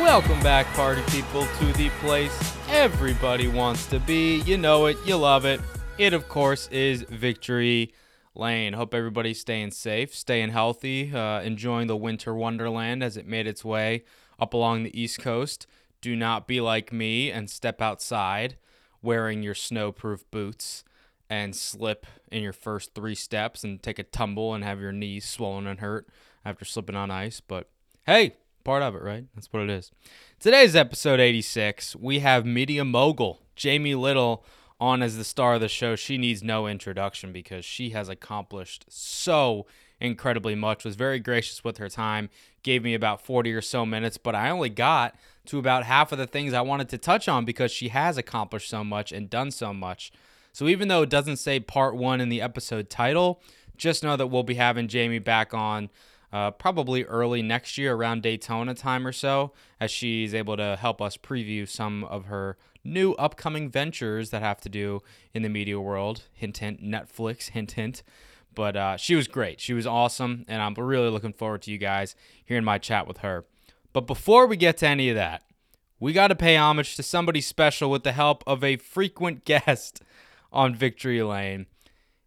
Welcome back, party people, to the place everybody wants to be. You know it, you love it. It, of course, is Victory Lane. Hope everybody's staying safe, staying healthy, uh, enjoying the winter wonderland as it made its way up along the East Coast. Do not be like me and step outside wearing your snowproof boots and slip in your first three steps and take a tumble and have your knees swollen and hurt after slipping on ice. But hey, part of it, right? That's what it is. Today's episode 86. We have media mogul Jamie Little on as the star of the show. She needs no introduction because she has accomplished so incredibly much. Was very gracious with her time. Gave me about 40 or so minutes, but I only got to about half of the things I wanted to touch on because she has accomplished so much and done so much. So even though it doesn't say part 1 in the episode title, just know that we'll be having Jamie back on uh, probably early next year around Daytona time or so, as she's able to help us preview some of her new upcoming ventures that have to do in the media world. Hint, hint, Netflix, hint, hint. But uh, she was great. She was awesome, and I'm really looking forward to you guys hearing my chat with her. But before we get to any of that, we got to pay homage to somebody special with the help of a frequent guest on Victory Lane.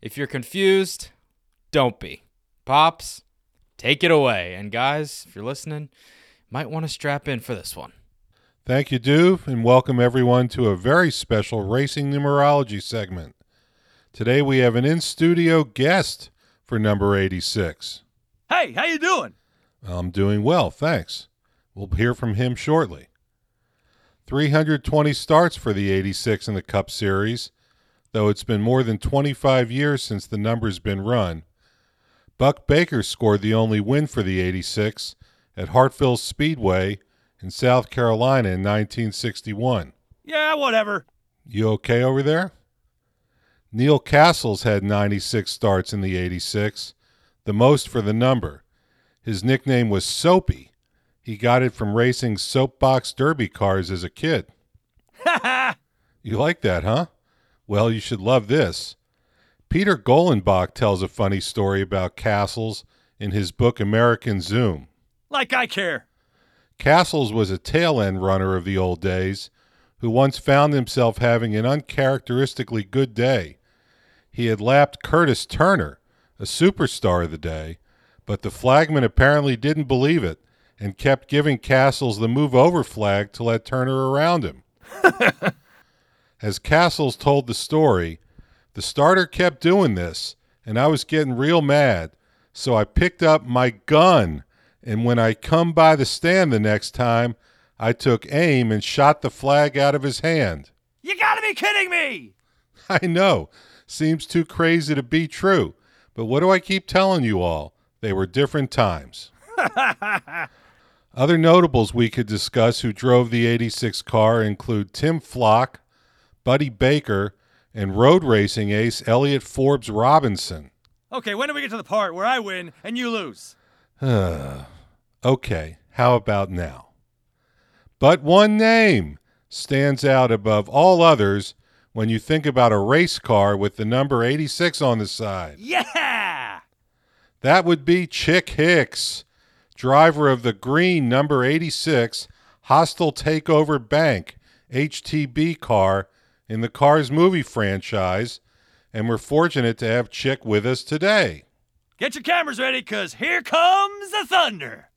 If you're confused, don't be. Pops, take it away. And guys, if you're listening, might want to strap in for this one. Thank you, Duve, and welcome everyone to a very special racing numerology segment. Today we have an in-studio guest for number 86. Hey, how you doing? I'm doing well, thanks. We'll hear from him shortly. 320 starts for the 86 in the Cup Series, though it's been more than 25 years since the number's been run. Buck Baker scored the only win for the 86 at Hartsville Speedway in South Carolina in 1961. Yeah, whatever. You okay over there? Neil Castles had 96 starts in the 86, the most for the number. His nickname was Soapy. He got it from racing soapbox derby cars as a kid. you like that, huh? Well, you should love this. Peter Golenbock tells a funny story about Castles in his book American Zoom. like I care. Castles was a tail end runner of the old days who once found himself having an uncharacteristically good day. He had lapped Curtis Turner, a superstar of the day, but the flagman apparently didn't believe it and kept giving Castles the move over flag to let Turner around him. As Castles told the story, the starter kept doing this, and I was getting real mad, so I picked up my gun, and when I come by the stand the next time, I took aim and shot the flag out of his hand. You gotta be kidding me! I know, seems too crazy to be true, but what do I keep telling you all? They were different times. Other notables we could discuss who drove the 86 car include Tim Flock, Buddy Baker, and road racing ace Elliott Forbes Robinson. Okay, when do we get to the part where I win and you lose? Okay, how about now? But one name stands out above all others when you think about a race car with the number 86 on the side. Yeah! That would be Chick Hicks, driver of the green number 86 Hostile Takeover Bank HTB car in the Cars movie franchise, and we're fortunate to have Chick with us today. Get your cameras ready, cause here comes the thunder!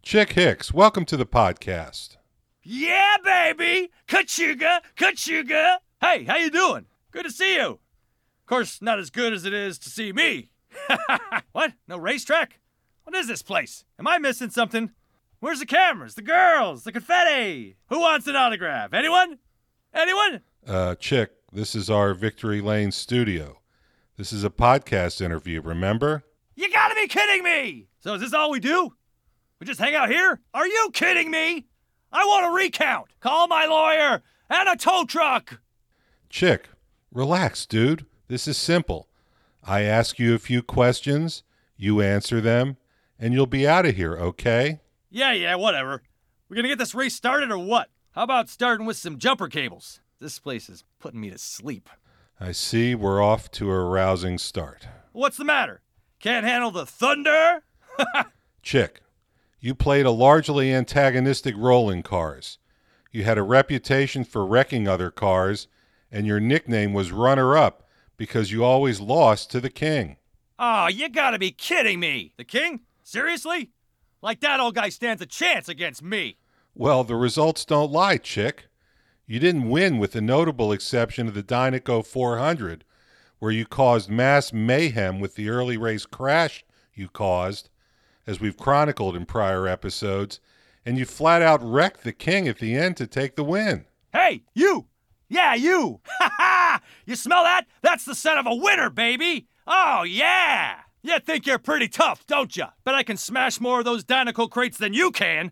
Chick Hicks, welcome to the podcast. Yeah, baby! Kachuga! Kachuga! Hey, how you doing? Good to see you. Of course, not as good as it is to see me. what? No racetrack? What is this place? Am I missing something? Where's the cameras, the girls, the confetti? Who wants an autograph? Anyone? Anyone? Uh, Chick, this is our Victory Lane studio. This is a podcast interview, remember? You gotta be kidding me! So is this all we do? We just hang out here? Are you kidding me? I want a recount. Call my lawyer and a tow truck. Chick, relax, dude. This is simple. I ask you a few questions, you answer them, and you'll be out of here, okay? Yeah, yeah, whatever. We're gonna get this race started or what? How about starting with some jumper cables? This place is putting me to sleep. I see we're off to a rousing start. What's the matter? Can't handle the thunder? Chick, you played a largely antagonistic role in Cars. You had a reputation for wrecking other cars, and your nickname was Runner Up because you always lost to the King. Oh, you gotta be kidding me. The king? Seriously? Like that old guy stands a chance against me. Well, the results don't lie, Chick. You didn't win with the notable exception of the Dinoco 400, where you caused mass mayhem with the early race crash you caused, as we've chronicled in prior episodes, and you flat out wrecked the king at the end to take the win. Hey, you! Yeah, you! Ha ha! You smell that? That's the scent of a winner, baby! Oh, yeah! You think you're pretty tough, don't you? Bet I can smash more of those Dinoco crates than you can.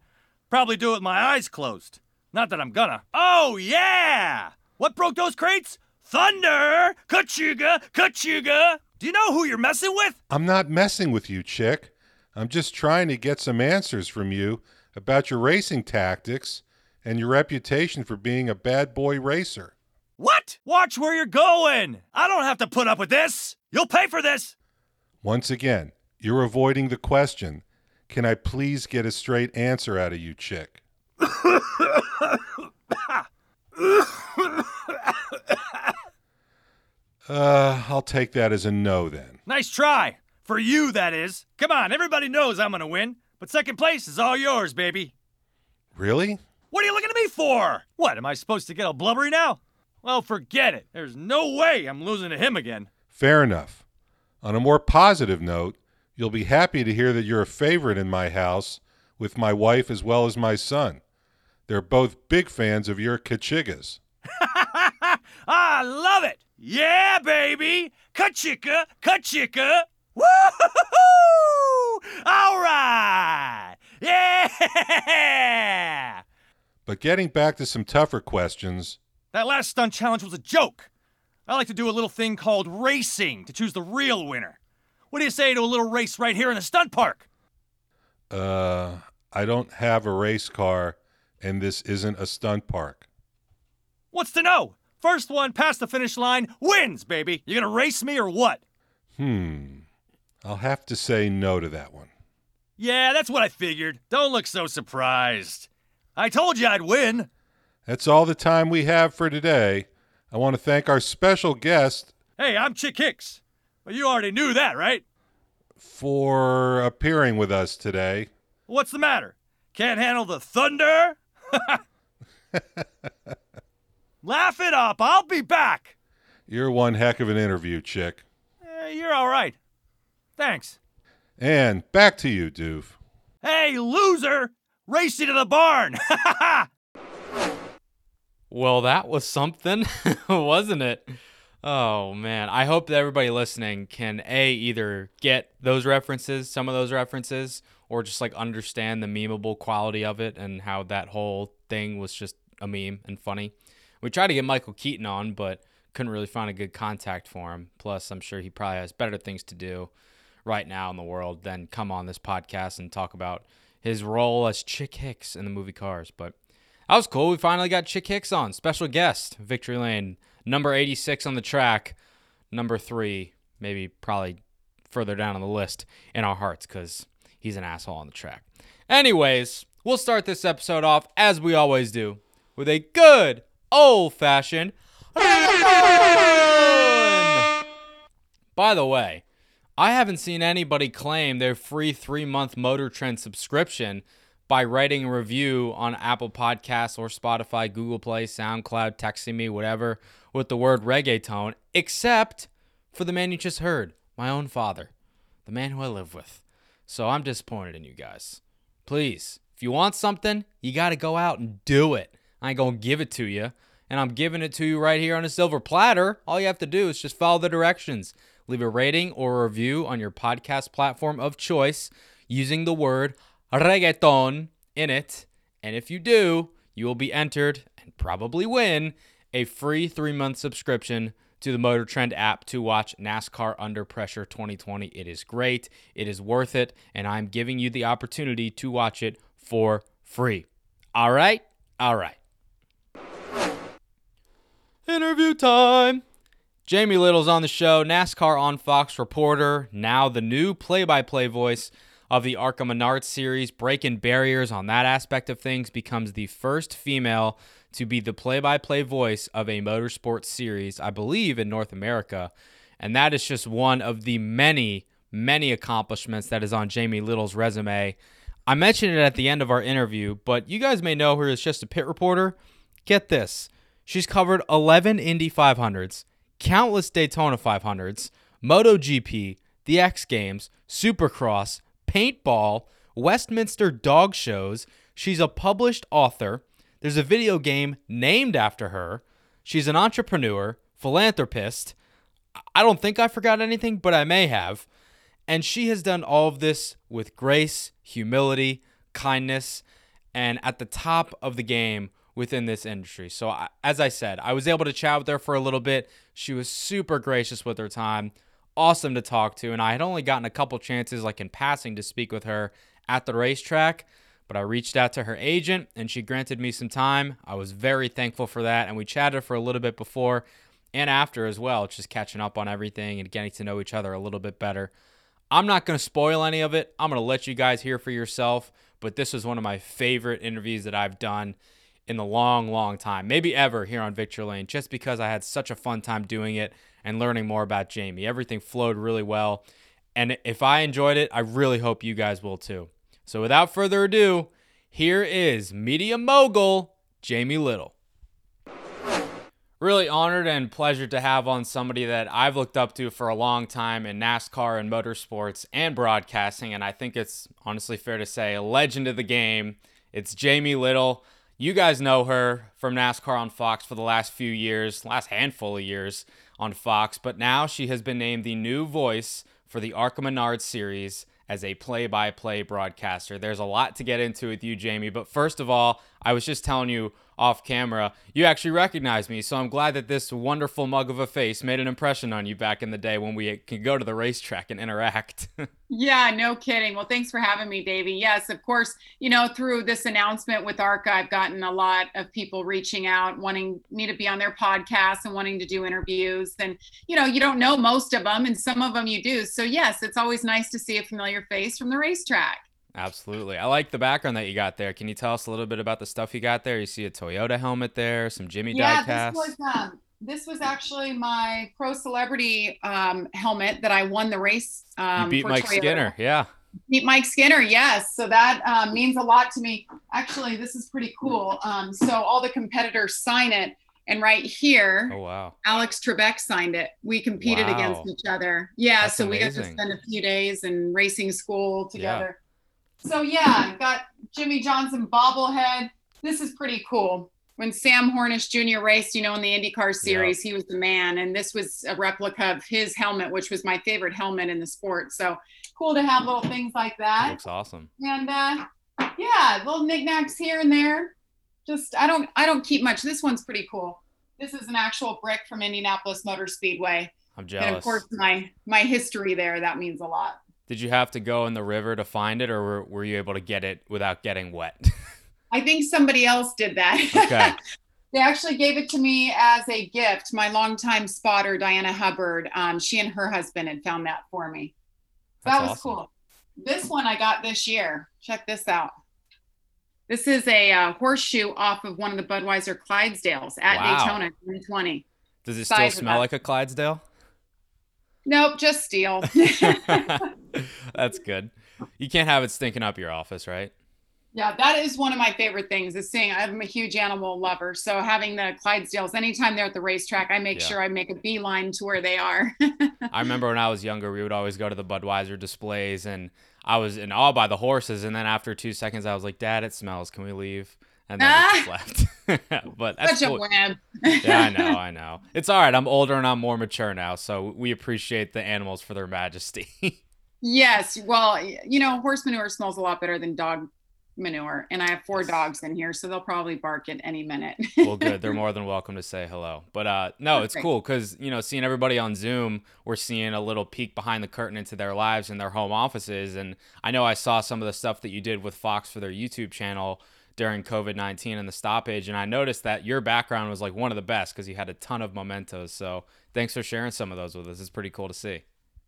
Probably do it with my eyes closed. Not that I'm gonna. Oh, yeah! What broke those crates? Thunder! Kachuga! Kachuga! Do you know who you're messing with? I'm not messing with you, Chick. I'm just trying to get some answers from you about your racing tactics and your reputation for being a bad boy racer. What? Watch where you're going! I don't have to put up with this! You'll pay for this! Once again, you're avoiding the question. Can I please get a straight answer out of you, Chick? Uh, I'll take that as a no then. Nice try. For you, that is. Come on, everybody knows I'm gonna win. But second place is all yours, baby. Really? What are you looking at me for? What, am I supposed to get all blubbery now? Well, forget it. There's no way I'm losing to him again. Fair enough. On a more positive note, you'll be happy to hear that you're a favorite in my house with my wife as well as my son. They're both big fans of your Kachigas. I love it. Yeah, baby. Kachika, kachika. Woo! All right. Yeah. But getting back to some tougher questions, That last stunt challenge was a joke. I like to do a little thing called racing to choose the real winner. What do you say to a little race right here in the stunt park? Uh, I don't have a race car and this isn't a stunt park. What's to know? First one past the finish line wins, baby. You gonna race me or what? Hmm. I'll have to say no to that one. Yeah, that's what I figured. Don't look so surprised. I told you I'd win. That's all the time we have for today. I want to thank our special guest Hey, I'm Chick Hicks. Well, you already knew that, right? For appearing with us today. What's the matter? Can't handle the thunder? Laugh it up. I'll be back. You're one heck of an interview, chick. Eh, you're all right. Thanks. And back to you, Doof. Hey, loser! Race you to the barn! Well, that was something, wasn't it? Oh man, I hope that everybody listening can a either get those references, some of those references, or just like understand the memeable quality of it and how that whole thing was just a meme and funny. We tried to get Michael Keaton on, but couldn't really find a good contact for him. Plus, I'm sure he probably has better things to do right now in the world than come on this podcast and talk about his role as Chick Hicks in the movie Cars. But that was cool. We finally got Chick Hicks on, special guest, Victory Lane, number 86 on the track, number three, maybe probably further down on the list in our hearts because he's an asshole on the track. Anyways, we'll start this episode off as we always do with a good old fashioned. By the way, I haven't seen anybody claim their free three month Motor Trend subscription by writing a review on Apple Podcasts or Spotify, Google Play, SoundCloud, texting me, whatever, with the word reggaeton, except for the man you just heard, my own father, the man who I live with. So I'm disappointed in you guys. Please, if you want something, you got to go out and do it. I ain't going to give it to you. And I'm giving it to you right here on a silver platter. All you have to do is just follow the directions. Leave a rating or a review on your podcast platform of choice using the word reggaeton in it. And if you do, you will be entered and probably win a free three month subscription to the Motor Trend app to watch NASCAR Under Pressure 2020. It is great, it is worth it, and I'm giving you the opportunity to watch it for free. All right? All right. Interview time. Jamie Little's on the show, NASCAR on Fox reporter, now the new play by play voice of the ARCA Menard series, breaking barriers on that aspect of things, becomes the first female to be the play by play voice of a motorsports series, I believe, in North America. And that is just one of the many, many accomplishments that is on Jamie Little's resume. I mentioned it at the end of our interview, but you guys may know her as just a pit reporter. Get this she's covered 11 Indy 500s, countless Daytona 500s, MotoGP, the X Games, Supercross, paintball, Westminster dog shows. She's a published author. There's a video game named after her. She's an entrepreneur, philanthropist. I don't think I forgot anything, but I may have. And she has done all of this with grace, humility, kindness, and at the top of the game within this industry. So, as I said, I was able to chat with her for a little bit. She was super gracious with her time, awesome to talk to. And I had only gotten a couple chances, like in passing, to speak with her at the racetrack. But I reached out to her agent and she granted me some time. I was very thankful for that. And we chatted for a little bit before and after as well, just catching up on everything and getting to know each other a little bit better. I'm not going to spoil any of it. I'm going to let you guys hear for yourself. But this was one of my favorite interviews that I've done in the long, long time, maybe ever here on Victory Lane, just because I had such a fun time doing it and learning more about Jamie. Everything flowed really well. And if I enjoyed it, I really hope you guys will too. So without further ado, here is media mogul Jamie Little. Really honored and pleasure to have on somebody that I've looked up to for a long time in NASCAR and motorsports and broadcasting. And I think it's honestly fair to say a legend of the game. It's Jamie Little. You guys know her from NASCAR on Fox for the last few years, last handful of years on Fox, but now she has been named the new voice for the ARCA Menard series as a play by play broadcaster. There's a lot to get into with you, Jamie, but first of all, I was just telling you off camera, you actually recognized me. So I'm glad that this wonderful mug of a face made an impression on you back in the day when we could go to the racetrack and interact. yeah, no kidding. Well, thanks for having me, Davey. Yes, of course, you know, through this announcement with ARCA, I've gotten a lot of people reaching out, wanting me to be on their podcast and wanting to do interviews. And, you know, you don't know most of them, and some of them you do. So, yes, it's always nice to see a familiar face from the racetrack. Absolutely. I like the background that you got there. Can you tell us a little bit about the stuff you got there? You see a Toyota helmet there, some Jimmie yeah, diecast. This was, um, this was actually my pro celebrity um, helmet that I won the race. Um, you beat Mike Toyota. Skinner, yeah. Beat Mike Skinner, yes. So that um, means a lot to me. Actually, this is pretty cool. Um, so all the competitors sign it. And right here, oh wow, Alex Trebek signed it. We competed wow. against each other. Yeah, That's so amazing. we got to spend a few days in racing school together. So yeah, got Jimmie Johnson bobblehead. This is pretty cool. When Sam Hornish Jr. raced, you know, in the IndyCar series, he was the man, and this was a replica of his helmet, which was my favorite helmet in the sport. So cool to have little things like that. looks awesome. And uh, yeah, little knickknacks here and there. Just I don't I don't keep much. This one's pretty cool. This is an actual brick from Indianapolis Motor Speedway. I'm jealous. And of course, my my history there that means a lot. Did you have to go in the river to find it, or were, were you able to get it without getting wet? I think somebody else did that. Okay. they actually gave it to me as a gift. My longtime spotter, Diana Hubbard, um, she and her husband had found that for me. That was awesome. cool. This one I got this year. Check this out. This is a uh, horseshoe off of one of the Budweiser Clydesdales at wow. Daytona 2020. Does it still smell like a Clydesdale? Nope, just steel. That's good. You can't have it stinking up your office, right? Yeah, that is one of my favorite things is seeing. I'm a huge animal lover. So having the Clydesdales, anytime they're at the racetrack, I make yeah. sure I make a beeline to where they are. I remember when I was younger, we would always go to the Budweiser displays and I was in awe by the horses. And then after two seconds, I was like, Dad, it smells. Can we leave? And then ah! just left. but that's Such cool. a web. yeah, I know, I know. It's all right. I'm older and I'm more mature now. So we appreciate the animals for their majesty. Yes. Well, you know, horse manure smells a lot better than dog manure and i have four dogs in here so they'll probably bark at any minute well good they're more than welcome to say hello but uh no it's cool because you know seeing everybody on zoom we're seeing a little peek behind the curtain into their lives and their home offices and i know i saw some of the stuff that you did with fox for their youtube channel during covid-19 and the stoppage and i noticed that your background was like one of the best because you had a ton of mementos so thanks for sharing some of those with us. It's pretty cool to see.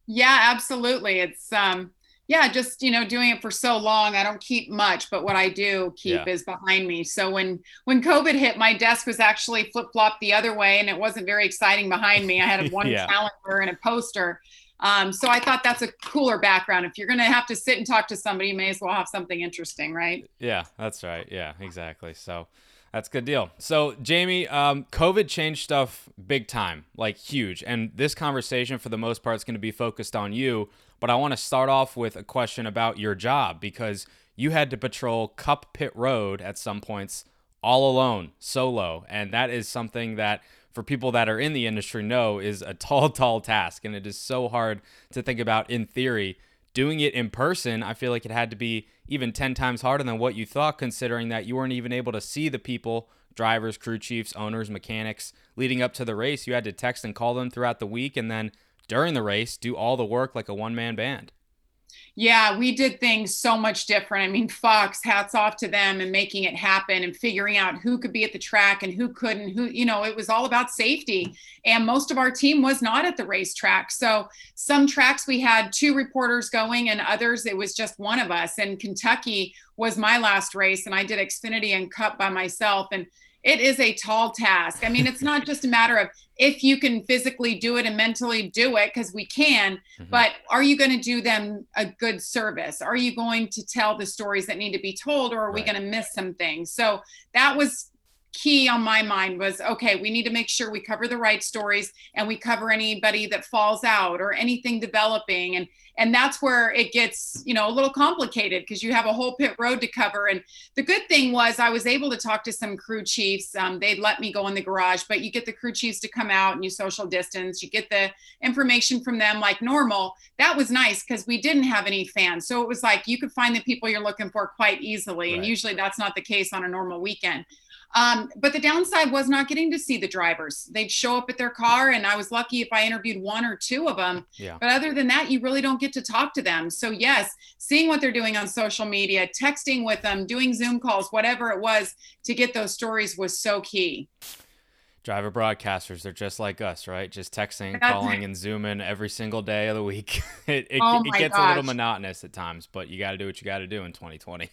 Yeah absolutely. It's um yeah just you know doing it for so long i don't keep much but what i do keep yeah. is behind me. So when when covid hit my desk was actually flip-flopped the other way and it wasn't very exciting behind me. I had one yeah. calendar and a poster um, so i thought that's a cooler background if you're going to have to sit and talk to somebody you may as well have something interesting right yeah that's right yeah exactly so that's a good deal. So, Jamie, um, COVID changed stuff big time, like huge. And this conversation, for the most part, is going to be focused on you. But I want to start off with a question about your job because you had to patrol Cup Pit Road at some points all alone, solo. And that is something that, for people that are in the industry, know is a tall, tall task. And it is so hard to think about in theory. Doing it in person, I feel like it had to be even 10 times harder than what you thought, considering that you weren't even able to see the people drivers, crew chiefs, owners, mechanics leading up to the race. You had to text and call them throughout the week. And then during the race do all the work like a one man band. Yeah, we did things so much different. I mean, Fox, hats off to them and making it happen and figuring out who could be at the track and who couldn't. Who, you know, it was all about safety. And most of our team was not at the racetrack. So some tracks we had two reporters going, and others it was just one of us. And Kentucky was my last race, and I did Xfinity and Cup by myself. And it is a tall task. I mean, it's not just a matter of if you can physically do it and mentally do it, because we can, mm-hmm. but are you going to do them a good service? Are you going to tell the stories that need to be told, or are right. we going to miss some things? So that was key on my mind was okay we need to make sure we cover the right stories and we cover anybody that falls out or anything developing. And and that's where it gets you know a little complicated because you have a whole pit road to cover. And the good thing was i was able to talk to some crew chiefs. Um, they'd let me go in the garage but you get the crew chiefs to come out and you social distance you get the information from them like normal. That was nice because we didn't have any fans. So it was like you could find the people you're looking for quite easily. Right. and usually that's not the case on a normal weekend um, but the downside was not getting to see the drivers. They'd show up at their car, and I was lucky if I interviewed one or two of them. Yeah. But other than that, you really don't get to talk to them. So, yes, seeing what they're doing on social media, texting with them, doing Zoom calls, whatever it was to get those stories was so key. Driver broadcasters, they're just like us, right? Just texting, calling, and zooming every single day of the week. it, it, oh it gets gosh. a little monotonous at times, but you got to do what you got to do in 2020.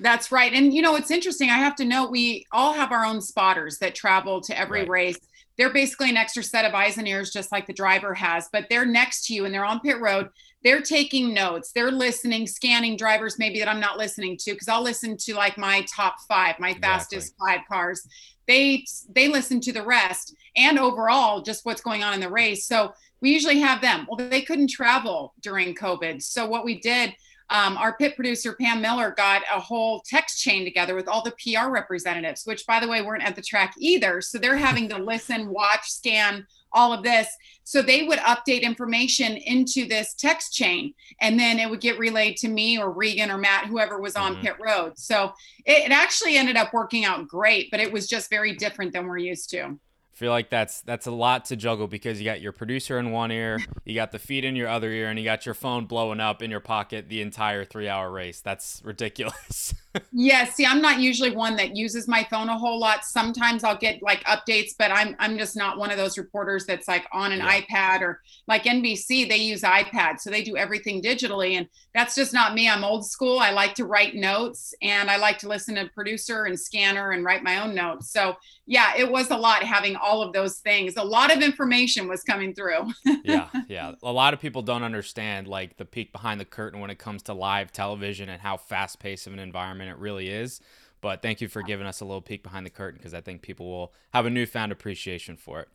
That's right. And you know, it's interesting. I have to note we all have our own spotters that travel to every right. race. They're basically an extra set of eyes and ears, just like the driver has, but they're next to you and they're on pit road. They're taking notes, they're listening, scanning drivers maybe that I'm not listening to because I'll listen to like my top five, my exactly. fastest five cars. They they listen to the rest and overall just what's going on in the race. So we usually have them. Well, they couldn't travel during COVID. So what we did um, our pit producer Pam Miller got a whole text chain together with all the PR representatives, which by the way weren't at the track either. So they're having to listen, watch, scan all of this. So they would update information into this text chain, and then it would get relayed to me or Regan or Matt, whoever was on mm-hmm. pit road. So it, it actually ended up working out great, but it was just very different than we're used to feel like that's that's a lot to juggle because you got your producer in one ear, you got the feed in your other ear, and you got your phone blowing up in your pocket the entire three hour race. That's ridiculous. yeah, see, I'm not usually one that uses my phone a whole lot. Sometimes I'll get like updates, but I'm I'm just not one of those reporters that's like on an yeah. iPad or like NBC, they use iPad, so they do everything digitally. And that's just not me. I'm old school. I like to write notes and I like to listen to producer and scanner and write my own notes. So yeah, it was a lot having all of those things. A lot of information was coming through. yeah, yeah. A lot of people don't understand like the peek behind the curtain when it comes to live television and how fast paced of an environment it really is. But thank you for giving us a little peek behind the curtain because I think people will have a newfound appreciation for it.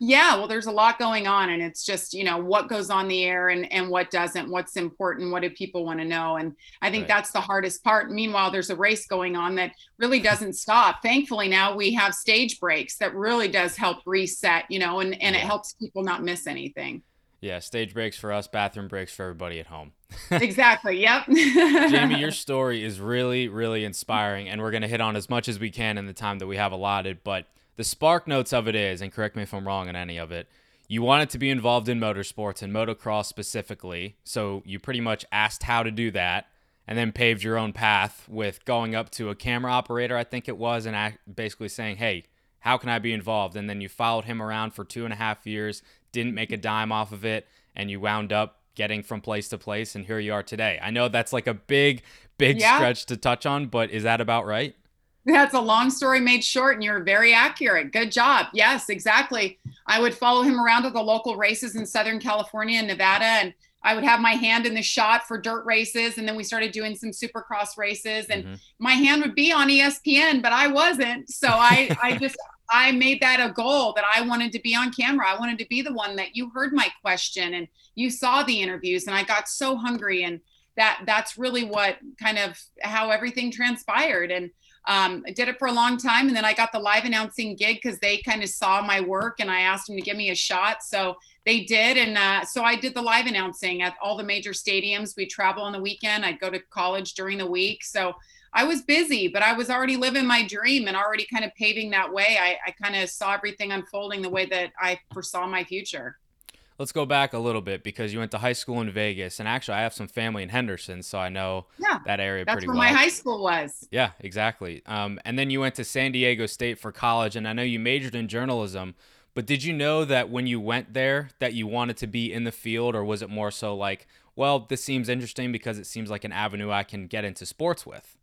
Yeah, well, there's a lot going on, and it's just you know what goes on the air and and what doesn't, what's important, what do people want to know, and I think right. that's the hardest part. Meanwhile, there's a race going on that really doesn't stop. Thankfully, now we have stage breaks that really does help reset, you know, and and yeah. it helps people not miss anything. Yeah, stage breaks for us, bathroom breaks for everybody at home. exactly. Yep. Jamie, your story is really, really inspiring, and we're going to hit on as much as we can in the time that we have allotted. But the spark notes of it is, and correct me if I'm wrong in any of it, you wanted to be involved in motorsports and motocross specifically. So you pretty much asked how to do that and then paved your own path with going up to a camera operator, I think it was, and basically saying, hey, how can I be involved? And then you followed him around for two and a half years, didn't make a dime off of it, and you wound up getting from place to place, and here you are today. I know that's like a big, big yeah. stretch to touch on, but is that about right? That's a long story made short, and you're very accurate. Good job. Yes, exactly. I would follow him around to the local races in Southern California and Nevada, and I would have my hand in the shot for dirt races. And then we started doing some supercross races, and mm-hmm. my hand would be on ESPN, but I wasn't. So I, I just, I made that a goal that I wanted to be on camera. I wanted to be the one that you heard my question and you saw the interviews and I got so hungry and that that's really what kind of how everything transpired and um, I did it for a long time and then I got the live announcing gig because they kind of saw my work and I asked them to give me a shot. So they did. And uh, so I did the live announcing at all the major stadiums. We travel on the weekend. I'd go to college during the week. So I was busy, but I was already living my dream and already kind of paving that way. I, I kind of saw everything unfolding the way that I foresaw my future. Let's go back a little bit because you went to high school in Vegas, and actually, I have some family in Henderson, so I know yeah, that area pretty well. That's where my high school was. Yeah, exactly. Um, and then you went to San Diego State for college, and I know you majored in journalism. But did you know that when you went there that you wanted to be in the field, or was it more so like, well, this seems interesting because it seems like an avenue I can get into sports with?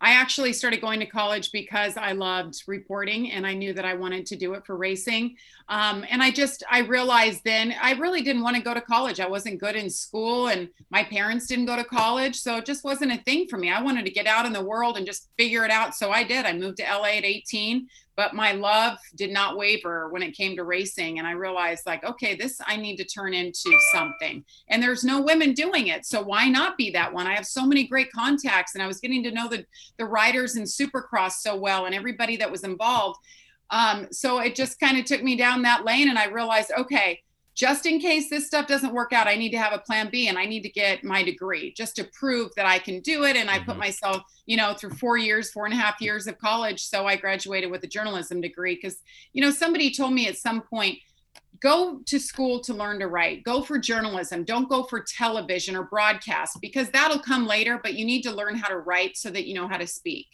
I actually started going to college because I loved reporting and I knew that I wanted to do it for racing. Um, and I just, I realized then I really didn't want to go to college. I wasn't good in school and my parents didn't go to college. So it just wasn't a thing for me. I wanted to get out in the world and just figure it out. So I did. I moved to LA at 18 but my love did not waver when it came to racing and i realized like okay this i need to turn into something. And there's no women doing it so why not be that one? I have so many great contacts and i was getting to know the the riders in supercross so well and everybody that was involved. Um, so it just kind of took me down that lane and i realized okay just in case this stuff doesn't work out, I need to have a plan B and I need to get my degree just to prove that I can do it. And I mm-hmm. put myself, you know, through four years, four and a half years of college. So I graduated with a journalism degree because, you know, somebody told me at some point, go to school to learn to write, go for journalism, don't go for television or broadcast because that'll come later, but you need to learn how to write so that you know how to speak.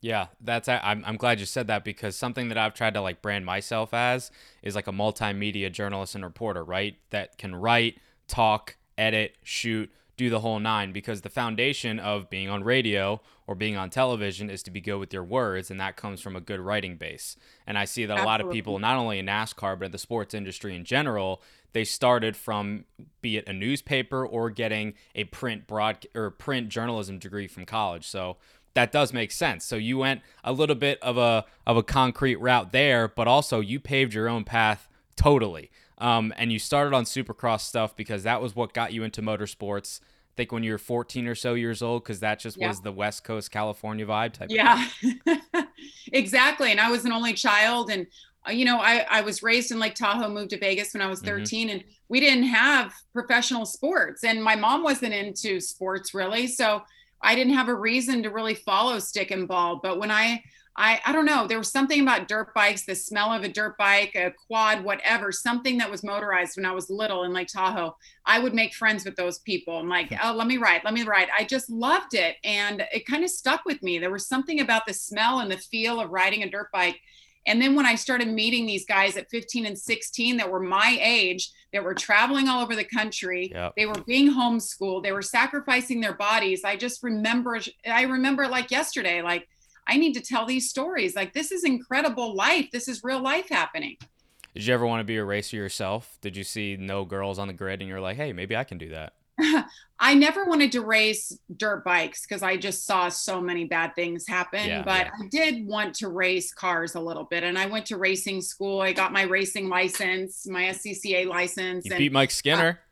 Yeah, that's I'm I'm glad you said that because something that I've tried to like brand myself as is like a multimedia journalist and reporter, right? That can write, talk, edit, shoot, do the whole nine because the foundation of being on radio or being on television is to be good with your words and that comes from a good writing base. And I see that Absolutely. a lot of people not only in NASCAR but in the sports industry in general, they started from be it a newspaper or getting a print broad or print journalism degree from college. So that does make sense. So you went a little bit of a of a concrete route there, but also you paved your own path totally. Um, and you started on Supercross stuff because that was what got you into motorsports. I think when you were 14 or so years old, because that just yeah. was the West Coast California vibe type. Yeah, exactly. And I was an only child, and uh, you know, I I was raised in Lake Tahoe, moved to Vegas when I was mm-hmm. 13, mm-hmm. and we didn't have professional sports, and my mom wasn't into sports really, so I didn't have a reason to really follow stick and ball. But when I, I, I don't know, there was something about dirt bikes, the smell of a dirt bike, a quad, whatever, something that was motorized when I was little in Lake Tahoe. I would make friends with those people. I'm like, oh, let me ride, let me ride. I just loved it. And it kind of stuck with me. There was something about the smell and the feel of riding a dirt bike and then when I started meeting these guys at 15 and 16 that were my age, that were traveling all over the country, yep. they were being homeschooled, they were sacrificing their bodies. I just remember, I remember like yesterday, like, I need to tell these stories. Like, this is incredible life. This is real life happening. Did you ever want to be a racer yourself? Did you see no girls on the grid and you're like, hey, maybe I can do that? I never wanted to race dirt bikes because I just saw so many bad things happen. Yeah, but yeah. I did want to race cars a little bit. And I went to racing school. I got my racing license, my SCCA license. You and, beat Mike Skinner. Uh,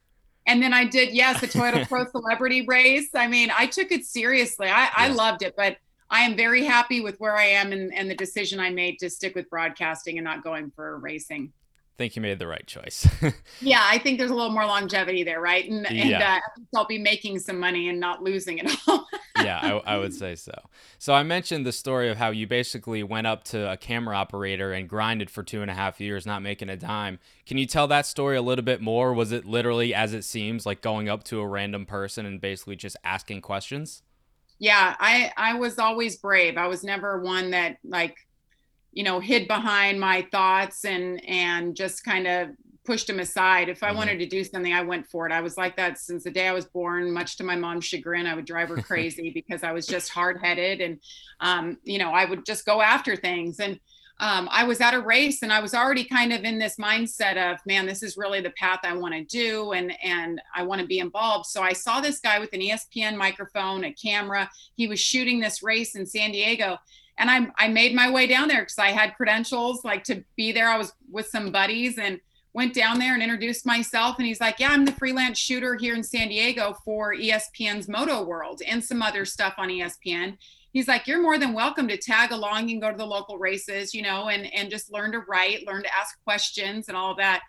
and then I did, yes, the Toyota Pro Celebrity race. I mean, I took it seriously. I, I loved it, but I am very happy with where I am and, and the decision I made to stick with broadcasting and not going for racing. Think you made the right choice. yeah, I think there's a little more longevity there, right? And, and yeah. uh, I'll be making some money and not losing it all. yeah, I, I, would say so. So I mentioned the story of how you basically went up to a camera operator and grinded for two and a half years, not making a dime. Can you tell that story a little bit more? Was it literally as it seems, like going up to a random person and basically just asking questions? Yeah, I I was always brave. I was never one that like you know hid behind my thoughts and and just kind of pushed them aside if i mm-hmm. wanted to do something i went for it i was like that since the day i was born much to my mom's chagrin i would drive her crazy because i was just hard-headed and um, you know i would just go after things and um, I was at a race and I was already kind of in this mindset of, man, this is really the path I want to do and and I want to be involved. So I saw this guy with an ESPN microphone, a camera. He was shooting this race in San Diego and I, I made my way down there because I had credentials like to be there. I was with some buddies and went down there and introduced myself. And he's like, Yeah, I'm the freelance shooter here in San Diego for ESPN's Moto World and some other stuff on ESPN. He's like, You're more than welcome to tag along and go to the local races, you know, and, and just learn to write, learn to ask questions and all that.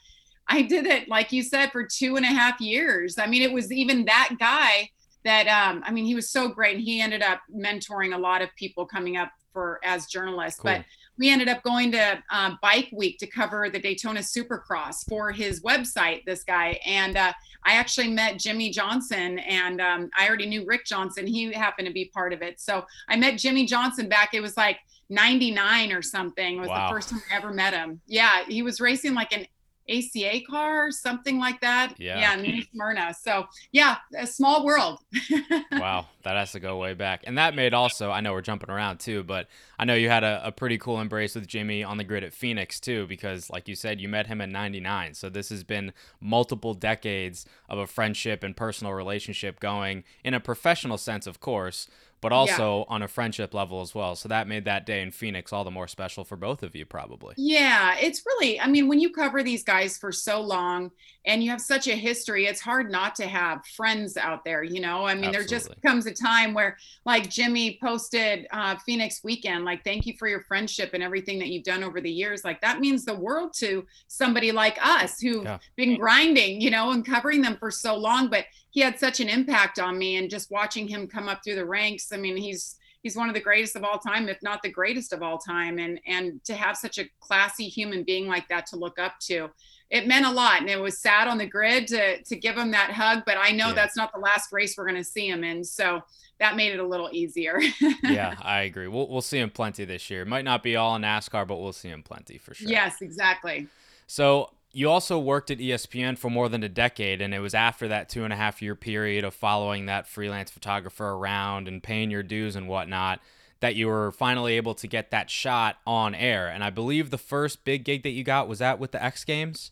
I did it, like you said, for two and a half years. I mean, it was even that guy that um, I mean, he was so great, and he ended up mentoring a lot of people coming up for as journalists. Cool. But we ended up going to uh, Bike Week to cover the Daytona Supercross for his website. This guy and uh, I actually met Jimmie Johnson, and um, I already knew Rick Johnson. He happened to be part of it, so I met Jimmie Johnson back. It was like 99 or something. It was wow. the first time I ever met him. Yeah, he was racing like an ARCA car, something like that. Yeah. Yeah, New Smyrna. So yeah, a small world. wow, that has to go way back. And that made also, I know we're jumping around too, but I know you had a, a pretty cool embrace with Jimmie on the grid at Phoenix too, because like you said, you met him in 99. So this has been multiple decades of a friendship and personal relationship going in a professional sense, of course but also yeah. on a friendship level as well. So that made that day in Phoenix all the more special for both of you, probably. Yeah, it's really, I mean, when you cover these guys for so long and you have such a history, it's hard not to have friends out there, you know? I mean, Absolutely. there just comes a time where, like, Jimmie posted uh, Phoenix weekend, like, thank you for your friendship and everything that you've done over the years. Like, that means the world to somebody like us who've yeah. been grinding, you know, and covering them for so long. But he had such an impact on me and just watching him come up through the ranks i mean he's he's one of the greatest of all time if not the greatest of all time. And and to have such a classy human being like that to look up to it meant a lot. And it was sad on the grid to to give him that hug but i know yeah. that's not the last race we're going to see him in. So that made it a little easier. Yeah i agree. We'll, we'll see him plenty this year. Might not be all in nascar but we'll see him plenty for sure. Yes exactly. So you also worked at ESPN for more than a decade, and it was after that two and a half year period of following that freelance photographer around and paying your dues and whatnot that you were finally able to get that shot on air. And I believe the first big gig that you got was that with the X Games.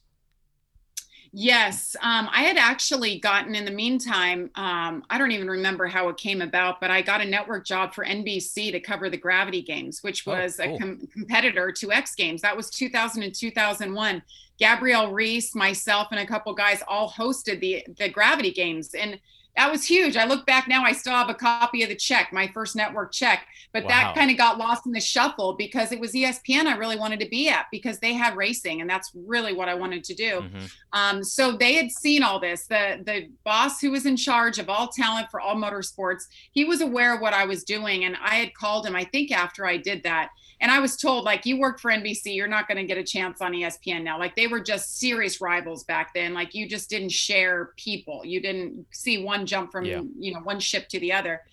Yes, um, I had actually gotten in the meantime. Um, I don't even remember how it came about, but I got a network job for NBC to cover the Gravity Games, which oh, was oh, cool. a com- competitor to X Games. That was 2000 and 2001. Gabrielle Reece, myself, and a couple guys all hosted the the Gravity Games, and that was huge. I look back now, I still have a copy of the check, my first network check, but wow. that kind of got lost in the shuffle because it was ESPN I really wanted to be at because they had racing and that's really what I wanted to do. Mm-hmm. Um, so they had seen all this. The the boss who was in charge of all talent for all motorsports, he was aware of what I was doing, and I had called him. I think after I did that, and I was told like you work for NBC, you're not going to get a chance on ESPN now. Like they were just serious rivals back then. Like you just didn't share people. You didn't see one jump from yeah. you know one ship to the other.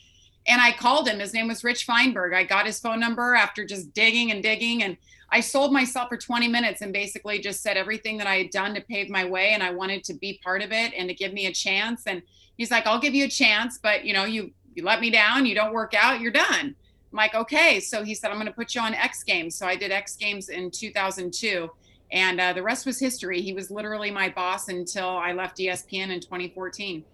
And I called him. His name was Rich Feinberg. I got his phone number after just digging and digging and I sold myself for 20 minutes and basically just said everything that I had done to pave my way and I wanted to be part of it and to give me a chance and he's like I'll give you a chance but you know you you let me down, you don't work out, you're done. Like, okay. So he said, I'm going to put you on X Games. So I did X Games in 2002. And uh, the rest was history. He was literally my boss until I left ESPN in 2014.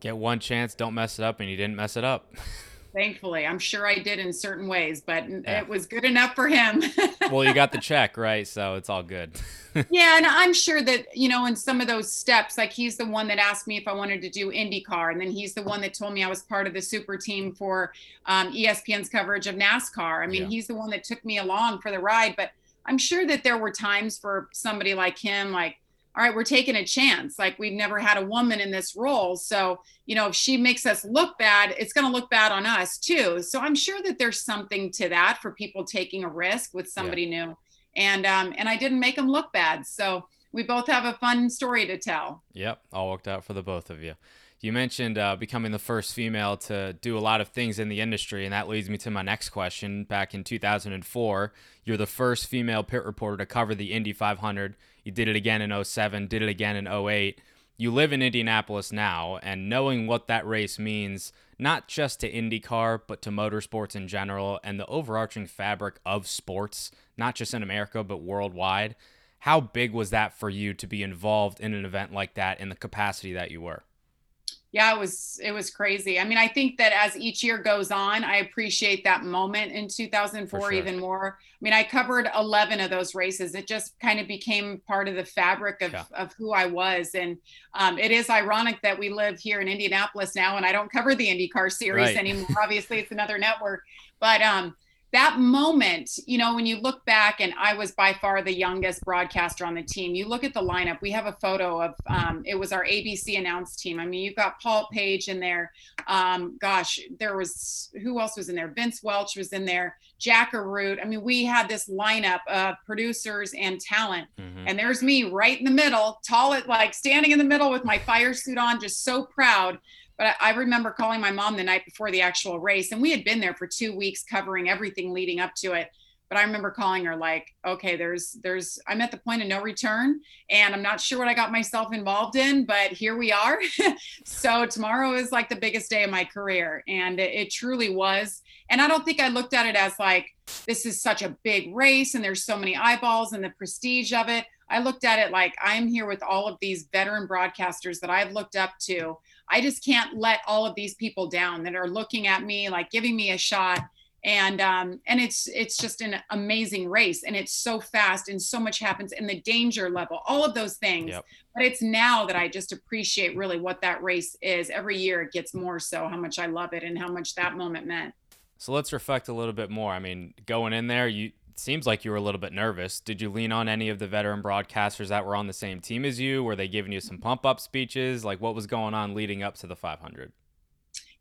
Get one chance, don't mess it up, and you didn't mess it up. Thankfully, I'm sure I did in certain ways, but yeah. it was good enough for him. well, you got the check, right? So it's all good. yeah, and I'm sure that, you know, in some of those steps, like he's the one that asked me if I wanted to do IndyCar, and then he's the one that told me I was part of the super team for um, ESPN's coverage of NASCAR. I mean, yeah. he's the one that took me along for the ride, but I'm sure that there were times for somebody like him, like, all right, we're taking a chance. Like we've never had a woman in this role. So, you know, if she makes us look bad, it's going to look bad on us too. So I'm sure that there's something to that for people taking a risk with somebody yeah. new. And um and I didn't make them look bad. So we both have a fun story to tell. Yep, all worked out for the both of you. You mentioned uh, becoming the first female to do a lot of things in the industry, and that leads me to my next question. Back in 2004, you're the first female pit reporter to cover the Indy 500. You did it again in 07, did it again in 08. You live in Indianapolis now, and knowing what that race means, not just to IndyCar, but to motorsports in general, and the overarching fabric of sports, not just in America, but worldwide, how big was that for you to be involved in an event like that in the capacity that you were? Yeah, it was it was crazy. I mean, I think that as each year goes on, I appreciate that moment in 2004 sure. even more. I mean, I covered 11 of those races. It just kind of became part of the fabric of, yeah. of who I was. And um, it is ironic that we live here in Indianapolis now, and I don't cover the IndyCar series right. anymore. Obviously, it's another network, but um, that moment, you know, when you look back, and I was by far the youngest broadcaster on the team, you look at the lineup. We have a photo of um, it was our ABC announced team. I mean, you've got Paul Page in there. Um, gosh, there was who else was in there? Vince Welch was in there. Jack Arute. I mean, we had this lineup of producers and talent. Mm-hmm. And there's me right in the middle, tall, like standing in the middle with my fire suit on, just so proud but I remember calling my mom the night before the actual race, and we had been there for two weeks covering everything leading up to it. But I remember calling her like, okay, there's there's I'm at the point of no return, and I'm not sure what I got myself involved in, but here we are. so tomorrow is like the biggest day of my career, and it, it truly was. And I don't think I looked at it as like this is such a big race, and there's so many eyeballs and the prestige of it. I looked at it like I'm here with all of these veteran broadcasters that I've looked up to I just can't let all of these people down that are looking at me, like giving me a shot. And um, and it's it's just an amazing race, and it's so fast, and so much happens, and the danger level, all of those things. Yep. But it's now that I just appreciate really what that race is. Every year it gets more so how much I love it and how much that moment meant. So let's reflect a little bit more. I mean, going in there, you seems like you were a little bit nervous. Did you lean on any of the veteran broadcasters that were on the same team as you? Were they giving you some pump up speeches? Like what was going on leading up to the 500?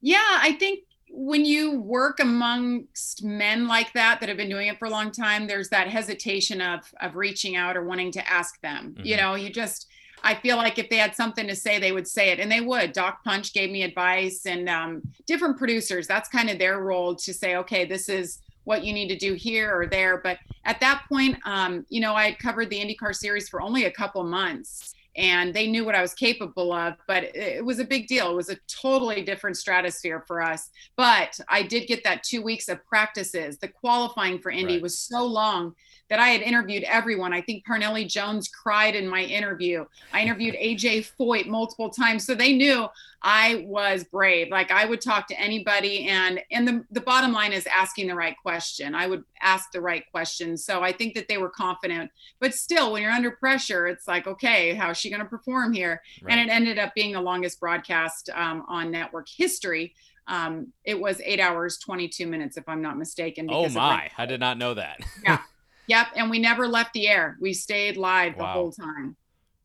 Yeah, I think when you work amongst men like that that have been doing it for a long time, there's that hesitation of of reaching out or wanting to ask them. Mm-hmm. You know, you just I feel like if they had something to say, they would say it, and they would. Doc Punch gave me advice, and um, different producers. That's kind of their role to say, okay, this is what you need to do here or there. But at that point, um, you know, I had covered the IndyCar series for only a couple months and they knew what I was capable of, but it was a big deal. It was a totally different stratosphere for us. But I did get that two weeks of practices. The qualifying for Indy right. was so long that I had interviewed everyone. I think Parnelli Jones cried in my interview. I interviewed AJ Foyt multiple times. So they knew I was brave. Like I would talk to anybody and and the, the bottom line is asking the right question. I would ask the right question. So I think that they were confident. But still when you're under pressure, it's like, okay, how's she gonna perform here? Right. And it ended up being the longest broadcast um, on network history. Um, it was eight hours, 22 minutes, if I'm not mistaken. Oh my, I did not know that. yeah. Yep, and we never left the air. We stayed live wow. the whole time.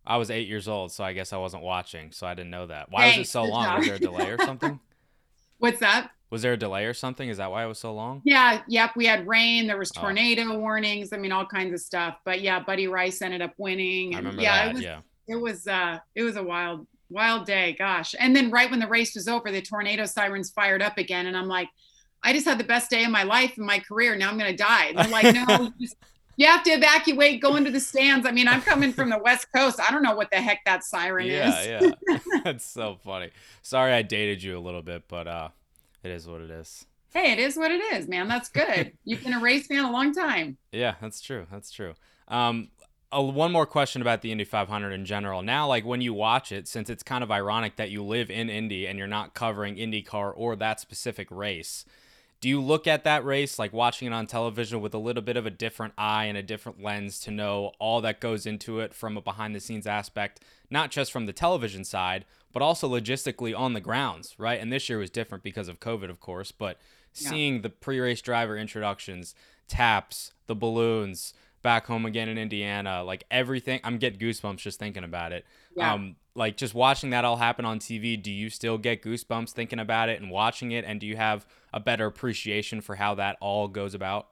I was eight years old, so I guess I wasn't watching, so I didn't know that. Why Thanks, was it so long? Was there a delay or something? What's that? Was there a delay or something? Is that why it was so long? Yeah, yep. We had rain. There was oh. tornado oh. warnings. I mean, all kinds of stuff. But yeah, Buddy Rice ended up winning. And I remember yeah, that. It was, yeah, it was. Uh, it was a wild, wild day. Gosh. And then right when the race was over, the tornado sirens fired up again, and I'm like, I just had the best day of my life in my career. Now I'm gonna die. And they're like, no, just you have to evacuate, go into the stands. I mean, I'm coming from the West Coast. I don't know what the heck that siren yeah, is. Yeah, yeah. That's so funny. Sorry I dated you a little bit, but uh it is what it is. Hey, it is what it is, man. That's good. You've been a race fan a long time. Yeah, that's true. That's true. Um uh, one more question about the Indy 500 in general. Now, like when you watch it, since it's kind of ironic that you live in Indy and you're not covering IndyCar or that specific race, do you look at that race like watching it on television with a little bit of a different eye and a different lens to know all that goes into it from a behind the scenes aspect not just from the television side but also logistically on the grounds right and this year was different because of covid of course but yeah. seeing the pre-race driver introductions taps the balloons back home again in Indiana. Like everything, I'm getting goosebumps just thinking about it. Yeah. Um, like just watching that all happen on TV, do you still get goosebumps thinking about it and watching it? And do you have a better appreciation for how that all goes about?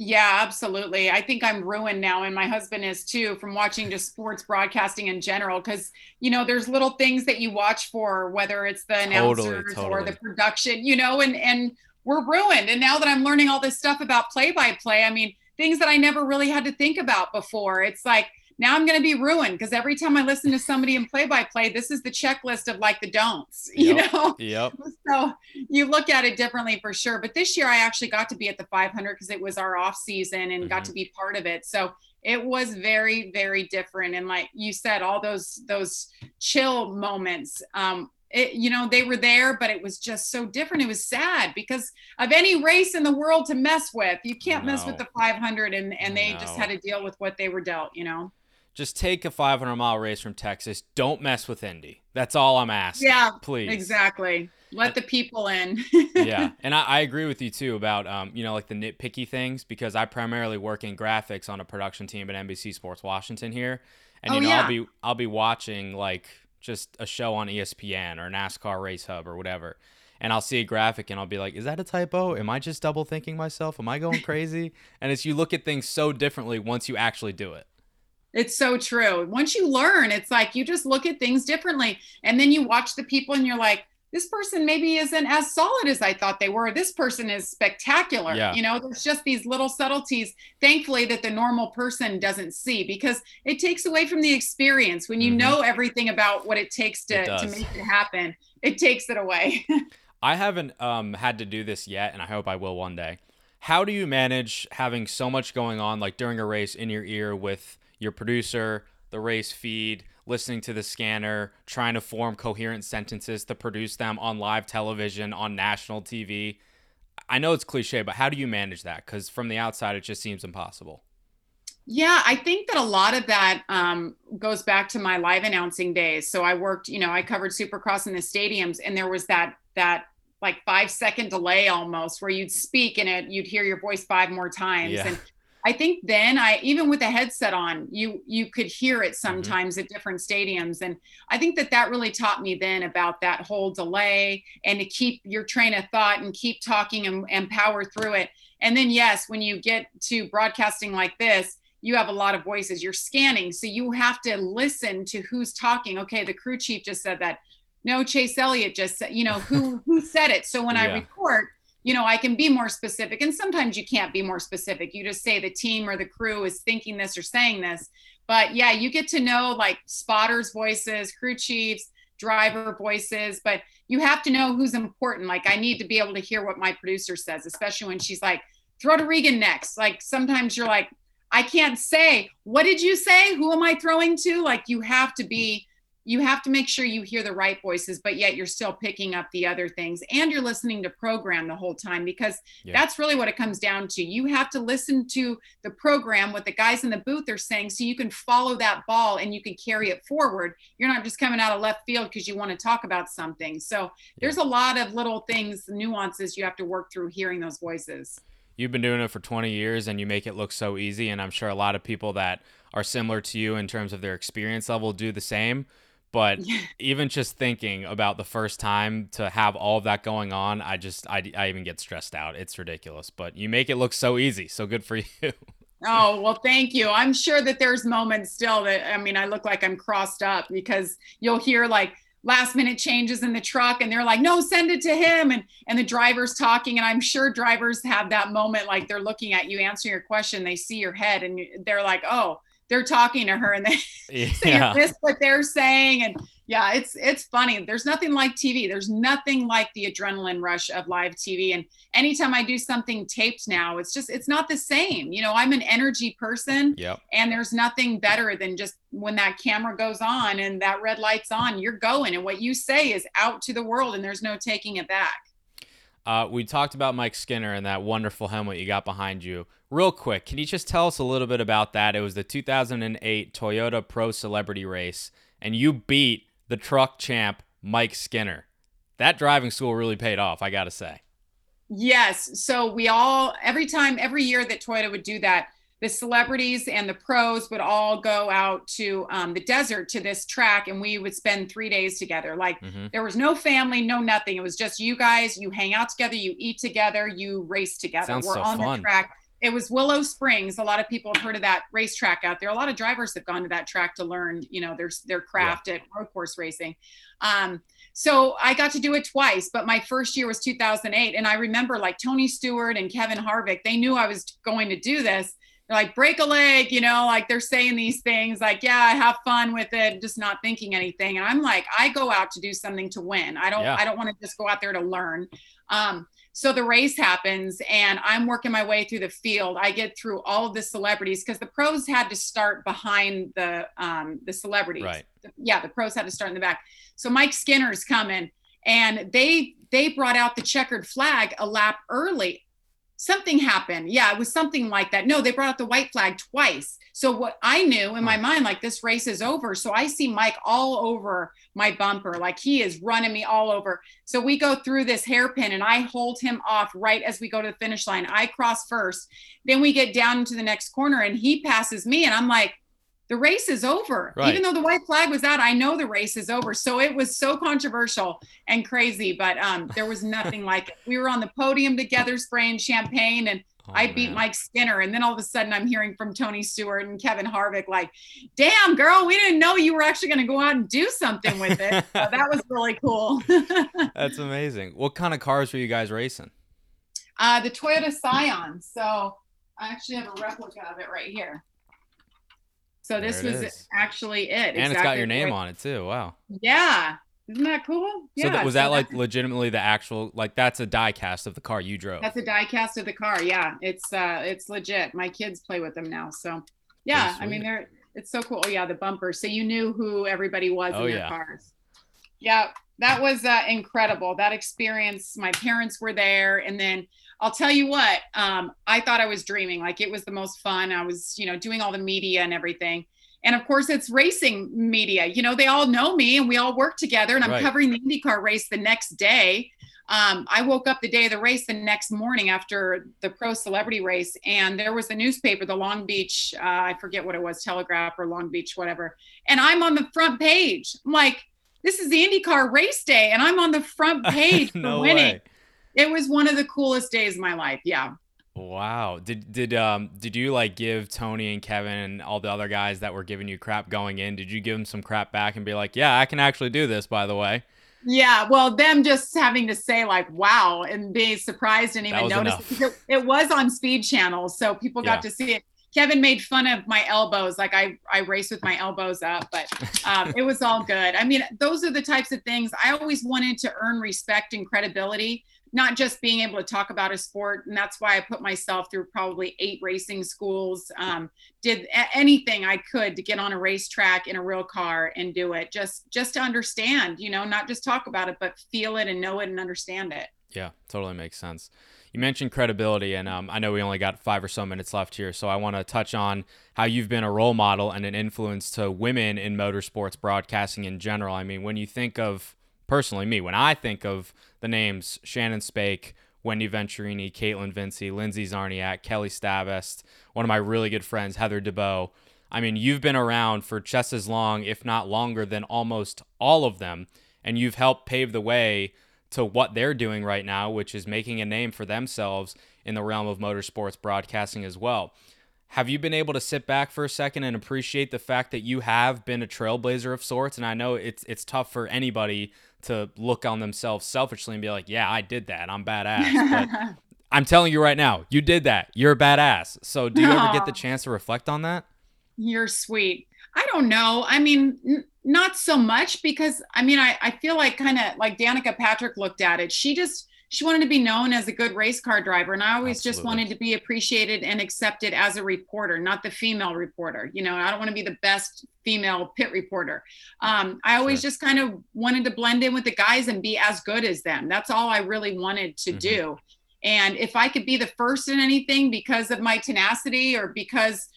Yeah, absolutely. I think I'm ruined now, and my husband is too, from watching just sports broadcasting in general. Because you know, there's little things that you watch for, whether it's the announcers totally, totally. or the production, you know, and and we're ruined. And now that I'm learning all this stuff about play by play, I mean, things that I never really had to think about before. It's like now I'm going to be ruined because every time I listen to somebody in play by play, this is the checklist of like the don'ts, you yep. know? Yep. So you look at it differently for sure. But this year I actually got to be at the 500 because it was our off season and mm-hmm. got to be part of it. So it was very, very different. And like you said, all those, those chill moments, um, it, you know, they were there, but it was just so different. It was sad because of any race in the world to mess with. You can't no. mess with the 500, and and they no. just had to deal with what they were dealt. You know. Just take a 500 mile race from Texas. Don't mess with Indy. That's all I'm asking. Yeah, please. Exactly. Let the people in. yeah, and I, I, agree with you too about um, you know, like the nitpicky things because I primarily work in graphics on a production team at NBC Sports Washington here, and you oh, know yeah. I'll be I'll be watching like just a show on ESPN or NASCAR Race Hub or whatever, and I'll see a graphic and I'll be like, "Is that a typo? Am I just double thinking myself? Am I going crazy?" and it's you look at things so differently once you actually do it. It's so true. Once you learn, it's like you just look at things differently. And then you watch the people and you're like, this person maybe isn't as solid as I thought they were. This person is spectacular. Yeah. You know, there's just these little subtleties, thankfully, that the normal person doesn't see because it takes away from the experience. When you mm-hmm. know everything about what it takes to, it to make it happen, it takes it away. I haven't um, had to do this yet, and I hope I will one day. How do you manage having so much going on, like during a race, in your ear with your producer, the race feed, listening to the scanner, trying to form coherent sentences to produce them on live television, on national TV. I know it's cliche, but how do you manage that? Because from the outside, it just seems impossible. Yeah, I think that a lot of that um, goes back to my live announcing days. So I worked, you know, I covered Supercross in the stadiums, and there was that that like five second delay almost where you'd speak and it you'd hear your voice five more times yeah. and I think then I even with a headset on, you you could hear it mm-hmm. sometimes mm-hmm. at different stadiums, and I think that that really taught me then about that whole delay and to keep your train of thought and keep talking and, and power through it. And then yes, when you get to broadcasting like this, you have a lot of voices. You're scanning, so you have to listen to who's talking. Okay, the crew chief just said that. No, Chase Elliott just said. You know who who said it. So when yeah. I record you know, I can be more specific. And sometimes you can't be more specific. You just say the team or the crew is thinking this or saying this. But yeah, you get to know like spotters' voices, crew chiefs, driver voices, but you have to know who's important. Like I need to be able to hear what my producer says, especially when she's like, throw to Regan next. Like sometimes you're like, I can't say, what did you say? Who am I throwing to? Like you have to be you have to make sure you hear the right voices, but yet you're still picking up the other things and you're listening to program the whole time because yeah. that's really what it comes down to. You have to listen to the program, what the guys in the booth are saying, so you can follow that ball and you can carry it forward. You're not just coming out of left field because you want to talk about something. So yeah. there's a lot of little things, nuances you have to work through hearing those voices. You've been doing it for 20 years and you make it look so easy. And I'm sure a lot of people that are similar to you in terms of their experience level do the same but even just thinking about the first time to have all of that going on, I just I, I even get stressed out. It's ridiculous, but you make it look so easy. So good for you. Oh, well, thank you. I'm sure that there's moments still that I mean, I look like I'm crossed up because you'll hear like last minute changes in the truck and they're like, "No, send it to him." And and the driver's talking and I'm sure drivers have that moment like they're looking at you answering your question, they see your head and they're like, "Oh, they're talking to her and they yeah. say this what they're saying and yeah it's it's funny there's nothing like tv there's nothing like the adrenaline rush of live tv and anytime i do something taped now it's just it's not the same you know i'm an energy person yep. and there's nothing better than just when that camera goes on and that red light's on you're going and what you say is out to the world and there's no taking it back uh, we talked about Mike Skinner and that wonderful helmet you got behind you. Real quick, can you just tell us a little bit about that? It was the 2008 Toyota Pro Celebrity Race, and you beat the truck champ, Mike Skinner. That driving school really paid off, I got to say. Yes. So we all, every time, every year that Toyota would do that, the celebrities and the pros would all go out to um, the desert to this track and we would spend three days together like mm-hmm. there was no family no nothing it was just you guys you hang out together you eat together you race together Sounds we're so on fun. the track it was willow springs a lot of people have heard of that racetrack out there a lot of drivers have gone to that track to learn you know their, their craft yeah. at road course racing um, so I got to do it twice, but my first year was 2008. And I remember like Tony Stewart and Kevin Harvick, they knew I was going to do this They're like break a leg, you know, like they're saying these things like, yeah, have fun with it, just not thinking anything. And I'm like, I go out to do something to win. I don't, yeah. I don't want to just go out there to learn. Um, so the race happens and I'm working my way through the field. I get through all of the celebrities because the pros had to start behind the um, the celebrities. Right. Yeah, the pros had to start in the back. So Mike Skinner's coming and they they brought out the checkered flag a lap early something happened. Yeah, it was something like that. No, they brought out the white flag twice. So what I knew in my hmm. mind, like this race is over. So I see Mike all over my bumper, like he is running me all over. So we go through this hairpin and I hold him off right as we go to the finish line. I cross first. Then we get down into the next corner and he passes me. And I'm like, the race is over. Right. Even though the white flag was out, I know the race is over. So it was so controversial and crazy, but um, there was nothing like it. We were on the podium together spraying champagne and oh, I beat man. Mike Skinner. And then all of a sudden I'm hearing from Tony Stewart and Kevin Harvick, like, damn, girl, we didn't know you were actually going to go out and do something with it. so that was really cool. That's amazing. What kind of cars were you guys racing? Uh, the Toyota Scion. So I actually have a replica of it right here. So this was is. actually it. And exactly it's got your name on it too. Wow. Yeah. Isn't that cool? Yeah. So that, was so that like legitimately the actual like that's a die cast of the car you drove? That's a die cast of the car. Yeah. It's uh it's legit. My kids play with them now. So yeah, I mean they're it's so cool. Oh yeah, the bumper. So you knew who everybody was oh, in their yeah. cars. Yeah, that was uh, incredible. That experience. My parents were there, and then I'll tell you what, um, I thought I was dreaming. Like it was the most fun. I was, you know, doing all the media and everything. And of course, it's racing media. You know, they all know me and we all work together. And I'm right. covering the IndyCar race the next day. Um, I woke up the day of the race the next morning after the pro celebrity race, and there was the newspaper, the Long Beach, uh, I forget what it was, Telegraph or Long Beach, whatever. And I'm on the front page. I'm like, this is the IndyCar race day, and I'm on the front page no for winning. Way it was one of the coolest days of my life. Yeah. Wow. Did did um did you like give Tony and Kevin and all the other guys that were giving you crap going in? Did you give them some crap back and be like, "Yeah, I can actually do this." By the way. Yeah, well, them just having to say like "wow" and being surprised and even notice it, it, was on Speed Channel, so people got yeah. to see it. Kevin made fun of my elbows, like I I race with my elbows up, but um, it was all good. I mean, those are the types of things I always wanted to earn respect and credibility not just being able to talk about a sport and that's why i put myself through probably eight racing schools um, did a- anything i could to get on a racetrack in a real car and do it just just to understand you know not just talk about it but feel it and know it and understand it. Yeah totally makes sense. You mentioned credibility and um, i know we only got five or so minutes left here so i want to touch on how you've been a role model and an influence to women in motorsports broadcasting in general. I mean when you think of personally me when I think of the names Shannon Spake, Wendy Venturini, Kaitlyn Vincie, Lindsay Czarniak, Kelly Stavast, one of my really good friends, Heather DeBeaux. I mean, you've been around for just as long, if not longer, than almost all of them, and you've helped pave the way to what they're doing right now, which is making a name for themselves in the realm of motorsports broadcasting as well have you been able to sit back for a second and appreciate the fact that you have been a trailblazer of sorts? And I know it's it's tough for anybody to look on themselves selfishly and be like, "Yeah, I did that. I'm badass." But I'm telling you right now, you did that. You're a badass. So, do you ever get the chance to reflect on that? You're sweet. I don't know. I mean, n- not so much because I mean, I, I feel like kind of like Danica Patrick looked at it. She just she wanted to be known as a good race car driver and i always Absolutely. just wanted to be appreciated and accepted as a reporter not the female reporter you know i don't want to be the best female pit reporter um, i always sure. just kind of wanted to blend in with the guys and be as good as them that's all i really wanted to mm-hmm. do and if i could be the first in anything because of my tenacity or because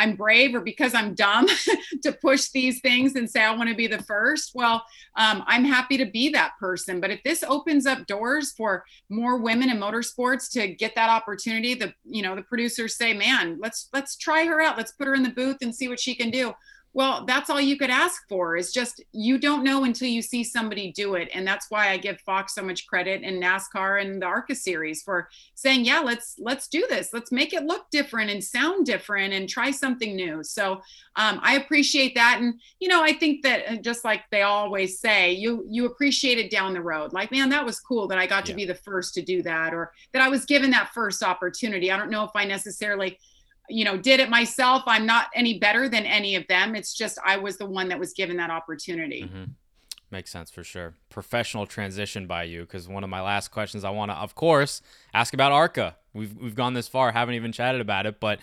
I'm brave or because I'm dumb to push these things and say I want to be the first. Well, um, I'm happy to be that person. But if this opens up doors for more women in motorsports to get that opportunity, the you know the producers say, man, let's let's try her out. Let's put her in the booth and see what she can do well that's all you could ask for is just you don't know until you see somebody do it. And that's why i give fox so much credit in nascar and the arca series for saying yeah let's let's do this. Let's make it look different and sound different and try something new. So um, i appreciate that. And you know i think that uh, just like they always say you you appreciate it down the road. Like man that was cool that i got yeah. to be the first to do that or that i was given that first opportunity. I don't know if i necessarily you know did it myself. I'm not any better than any of them. It's just i was the one that was given that opportunity. Mm-hmm. makes sense for sure. Professional transition by you because one of my last questions i want to of course ask about arca. We've, we've gone this far haven't even chatted about it but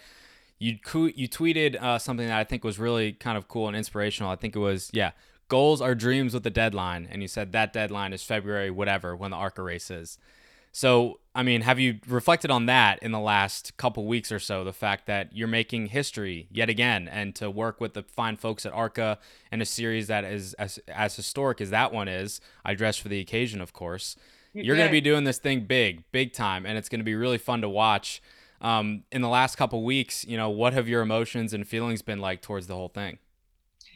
you you tweeted uh, something that i think was really kind of cool and inspirational. I think it was yeah goals are dreams with a deadline and you said that deadline is february whatever when the arca race is so, I mean, have you reflected on that in the last couple weeks or so? The fact that you're making history yet again, and to work with the fine folks at ARCA and a series that is as, as historic as that one is, I dress for the occasion, of course. You're going to be doing this thing big, big time, and it's going to be really fun to watch. Um, in the last couple weeks, you know, what have your emotions and feelings been like towards the whole thing?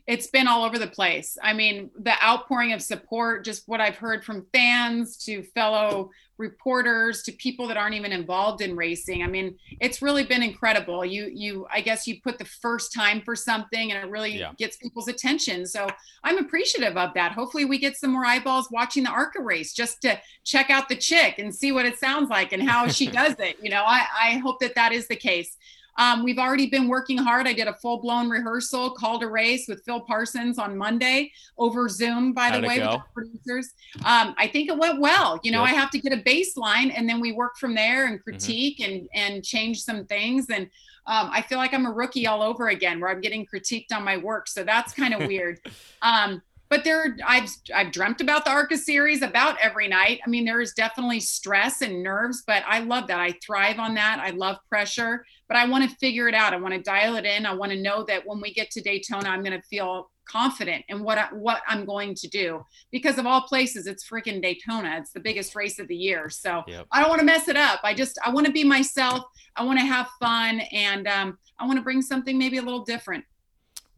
It's been all over the place. I mean, the outpouring of support, just what I've heard from fans to fellow reporters to people that aren't even involved in racing. I mean, it's really been incredible. You you I guess you put the first time for something and it really yeah. gets people's attention. So I'm appreciative of that. Hopefully we get some more eyeballs watching the ARCA race just to check out the chick and see what it sounds like and how she does it. You know, I, I hope that that is the case. Um, we've already been working hard. I did a full blown rehearsal, called a race with Phil Parsons on Monday over Zoom, by How'd the way, with the producers. Um, I think it went well. You know, I have to get a baseline and then we work from there and mm-hmm. critique mm-hmm. and, and change some things. And um, I feel like I'm a rookie all over again where I'm getting critiqued on my work. So that's kind of weird. Um, but there I've I've dreamt about the ARCA series about every night. I mean, there is definitely stress and nerves, but I love that. I thrive on that. I love pressure, but I want to figure it out. I want to dial it in. I want to know that when we get to Daytona, I'm going to feel confident in what I, what I'm going to do because of all places it's freaking Daytona. It's the biggest race of the year. So yep. I don't want to mess it up. I just I want to be myself. I want to have fun and um, I want to bring something maybe a little different.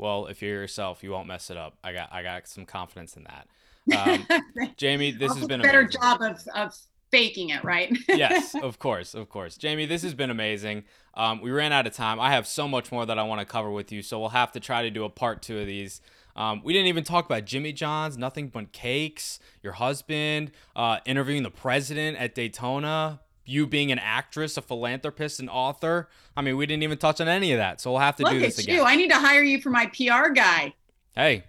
Well, if you're yourself, you won't mess it up. I got I got some confidence in that. Um, Jamie, this I'll has been a better amazing. job of, of faking it, right? yes, of course, of course. Jamie, this has been amazing. Um, we ran out of time. I have so much more that I want to cover with you, so we'll have to try to do a part two of these. Um, we didn't even talk about Jimmy John's, nothing but cakes, your husband, uh, interviewing the president at Daytona, you being an actress, a philanthropist, an author. I mean, we didn't even touch on any of that. So we'll have to Look do this at again. You. I need to hire you for my PR guy. Hey,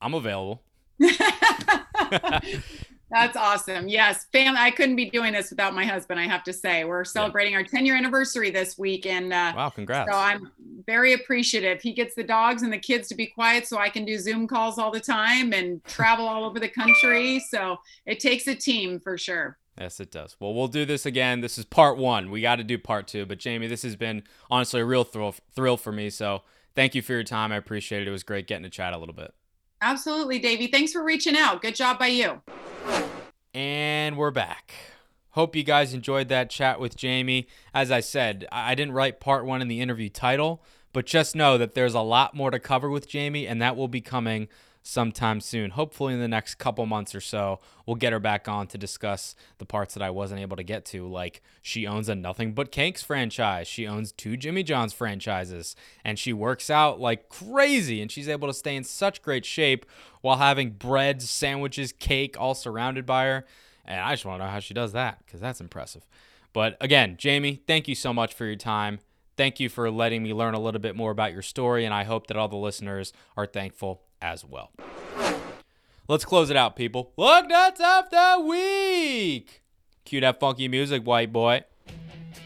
I'm available. That's awesome. Yes, fam. I couldn't be doing this without my husband. I have to say, we're celebrating yeah. our 10 year anniversary this week, and uh, wow, congrats! So I'm very appreciative. He gets the dogs and the kids to be quiet, so I can do Zoom calls all the time and travel all over the country. So it takes a team for sure. Yes, it does. Well, we'll do this again. This is part one. We got to do part two. But Jamie, this has been honestly a real thrill thrill for me. So thank you for your time. I appreciate it. It was great getting to chat a little bit. Absolutely, Davey. Thanks for reaching out. Good job by you. And we're back. Hope you guys enjoyed that chat with Jamie. As I said, I didn't write part one in the interview title, but just know that there's a lot more to cover with Jamie, and that will be coming sometime soon. Hopefully, in the next couple months or so, we'll get her back on to discuss the parts that I wasn't able to get to. Like, she owns a Nothing But Cakes franchise, she owns two Jimmy John's franchises, and she works out like crazy. And she's able to stay in such great shape while having bread, sandwiches, cake all surrounded by her. And I just want to know how she does that because that's impressive. But again, Jamie, thank you so much for your time. Thank you for letting me learn a little bit more about your story, and I hope that all the listeners are thankful as well. Let's close it out, people. Look, that's of the week. Cue that funky music, white boy.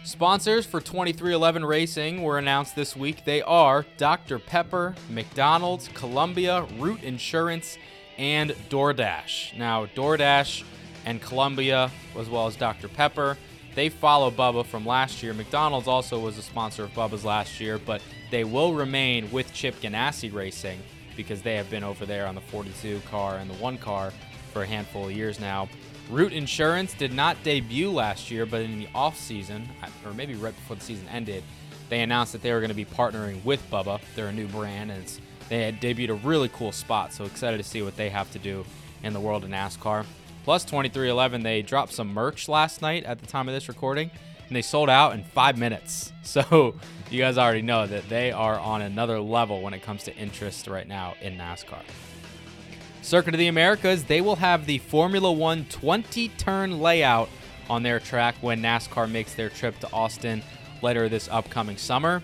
Sponsors for 2311 Racing were announced this week. They are Dr. Pepper, McDonald's, Columbia, Root Insurance, and DoorDash. Now, DoorDash and Columbia, as well as Dr. Pepper, They follow Bubba from last year. McDonald's also was a sponsor of Bubba's last year, but they will remain with Chip Ganassi Racing because they have been over there on the 42 car and the one car for a handful of years now. Root Insurance did not debut last year, but in the off season, or maybe right before the season ended, they announced that they were going to be partnering with Bubba. They're a new brand, and they had debuted a really cool spot. So excited to see what they have to do in the world of NASCAR. Plus 2311, they dropped some merch last night at the time of this recording, and they sold out in five minutes. So you guys already know that they are on another level when it comes to interest right now in NASCAR. Circuit of the Americas, they will have the Formula One 20 turn layout on their track when NASCAR makes their trip to Austin later this upcoming summer.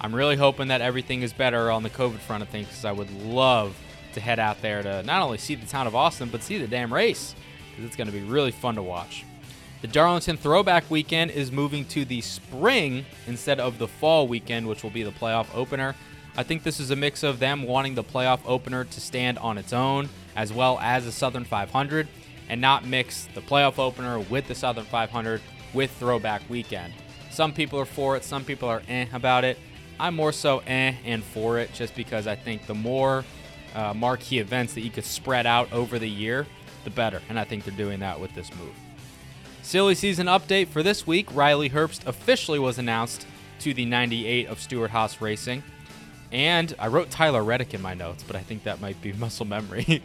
I'm really hoping that everything is better on the COVID front of things because I would love to head out there to not only see the town of Austin, but see the damn race because it's going to be really fun to watch. The Darlington Throwback Weekend is moving to the spring instead of the fall weekend, which will be the playoff opener. I think this is a mix of them wanting the playoff opener to stand on its own, as well as the Southern 500, and not mix the playoff opener with the Southern 500 with Throwback Weekend. Some people are for it, some people are eh about it. I'm more so eh and for it, just because I think the more uh, marquee events that you could spread out over the year, the better. And I think they're doing that with this move. Silly season update for this week Riley Herbst officially was announced to the 98 of Stewart-Haas Racing. And I wrote Tyler Reddick in my notes, but I think that might be muscle memory.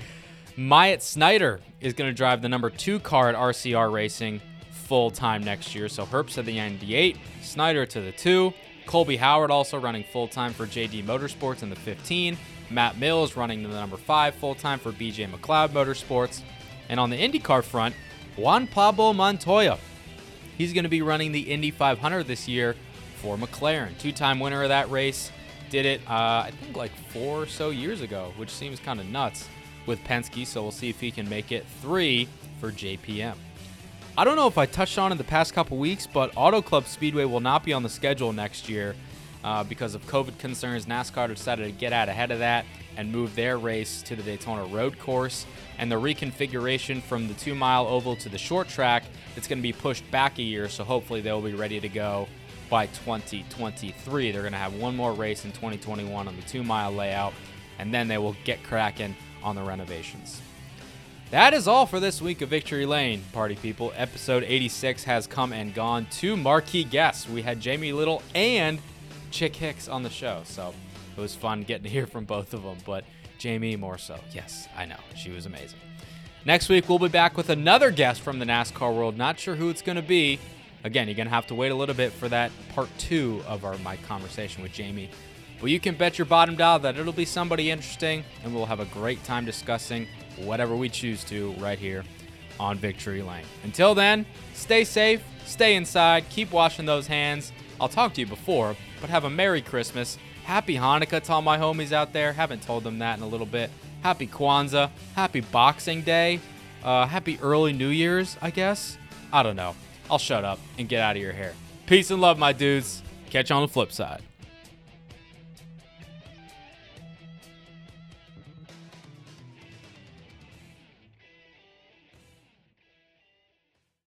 Myatt Snider is going to drive the number two car at RCR Racing full time next year. So Herbst to the 98, Snider to the two. Colby Howard also running full time for JD Motorsports in the 15. Matt Mills running the number five full time for BJ McLeod Motorsports. And on the IndyCar front, Juan Pablo Montoya. He's going to be running the Indy 500 this year for McLaren. Two time winner of that race. Did it, uh, I think, like four or so years ago, which seems kind of nuts with Penske. So we'll see if he can make it three for JPM. I don't know if I touched on in the past couple weeks, but Auto Club Speedway will not be on the schedule next year uh, because of COVID concerns. NASCAR decided to get out ahead of that and move their race to the Daytona Road Course. And the reconfiguration from the two mile oval to the short track, it's going to be pushed back a year. So hopefully they'll be ready to go by 2023. They're going to have one more race in 2021 on the two mile layout, and then they will get cracking on the renovations. That is all for this week of Victory Lane, party people. Episode 86 has come and gone. Two marquee guests. We had Jamie Little and Chick Hicks on the show, so it was fun getting to hear from both of them. But Jamie more so. Yes, I know. She was amazing. Next week, we'll be back with another guest from the NASCAR world. Not sure who it's going to be. Again, you're going to have to wait a little bit for that part two of our my conversation with Jamie. But you can bet your bottom dollar that it'll be somebody interesting, and we'll have a great time discussing whatever we choose to right here on Victory Lane. Until then, stay safe, stay inside, keep washing those hands. I'll talk to you before, but have a Merry Christmas. Happy Hanukkah to all my homies out there. Haven't told them that in a little bit. Happy Kwanzaa. Happy Boxing Day. Uh, happy early New Year's, I guess. I don't know. I'll shut up and get out of your hair. Peace and love, my dudes. Catch you on the flip side.